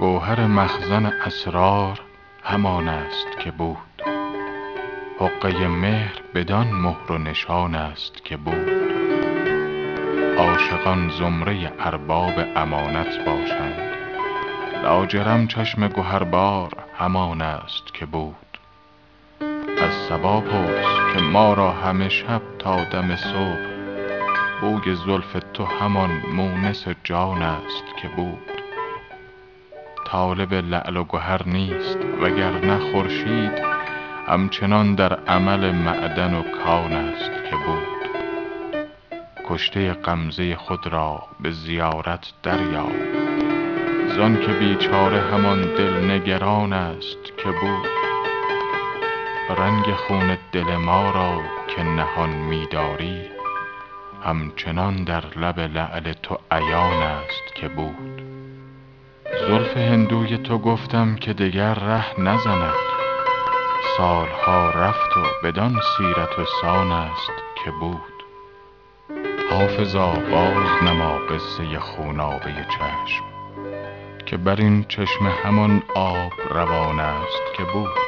گهر مخزن اسرار همان است که بود. حقه مهر بدان مهر و نشان است که بود. عاشقان زمره ارباب امانت باشند. لاجرم چشم گهربار همان است که بود. از صبا پرس که ما را همه شب تا دم صبح بوی زلف تو همان مونس جان است که بود. طالب لعل و گهر نیست وگرنه خورشید همچنان در عمل معدن و کان است که بود. کشته غمزه خود را به زیارت دریاب. زانک بیچاره همان دل نگران است که بود. رنگ خون دل ما را که نهان می داری همچنان در لب لعل تو عیان است که بود. زلف هندوی تو گفتم که دگر ره نزند. سال ها رفت و بدان سیرت و سان است که بود. حافظا بازنما قصه خونابه چشم که بر این چشمه همان آب روان است که بود.